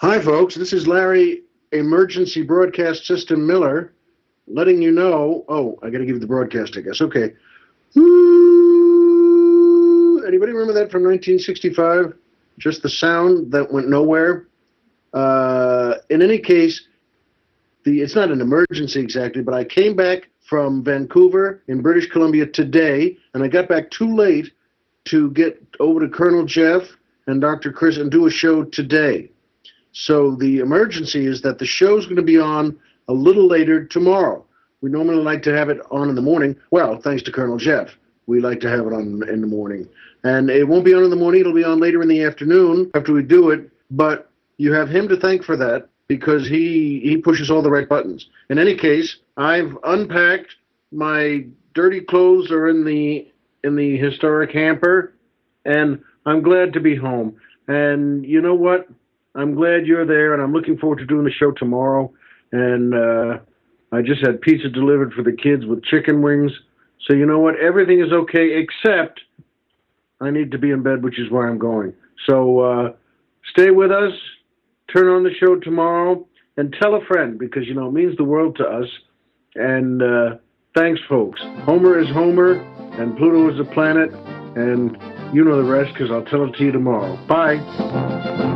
Hi, folks. This is Larry, Emergency Broadcast System Miller, letting you know. Oh, I got to give you the broadcast, I guess. Okay. Anybody remember that from 1965? Just the sound that went nowhere. Uh, in any case, the it's not an emergency exactly, but I came back from Vancouver in British Columbia today, and I got back too late to get over to Colonel Jeff and Dr. Chris and do a show today. So the emergency is that the show's going to be on a little later tomorrow. We normally like to have it on in the morning. Well, thanks to Colonel Jeff, we like to have it on in the morning. And it won't be on in the morning, it'll be on later in the afternoon after we do it. But you have him to thank for that because he he pushes all the right buttons. In any case, I've unpacked my dirty clothes are in the in the historic hamper and I'm glad to be home. And you know what? I'm glad you're there, and I'm looking forward to doing the show tomorrow. And uh, I just had pizza delivered for the kids with chicken wings. So you know what? Everything is okay except I need to be in bed, which is where I'm going. So uh, stay with us. Turn on the show tomorrow and tell a friend because you know it means the world to us. And uh, thanks, folks. Homer is Homer, and Pluto is a planet, and you know the rest because I'll tell it to you tomorrow. Bye.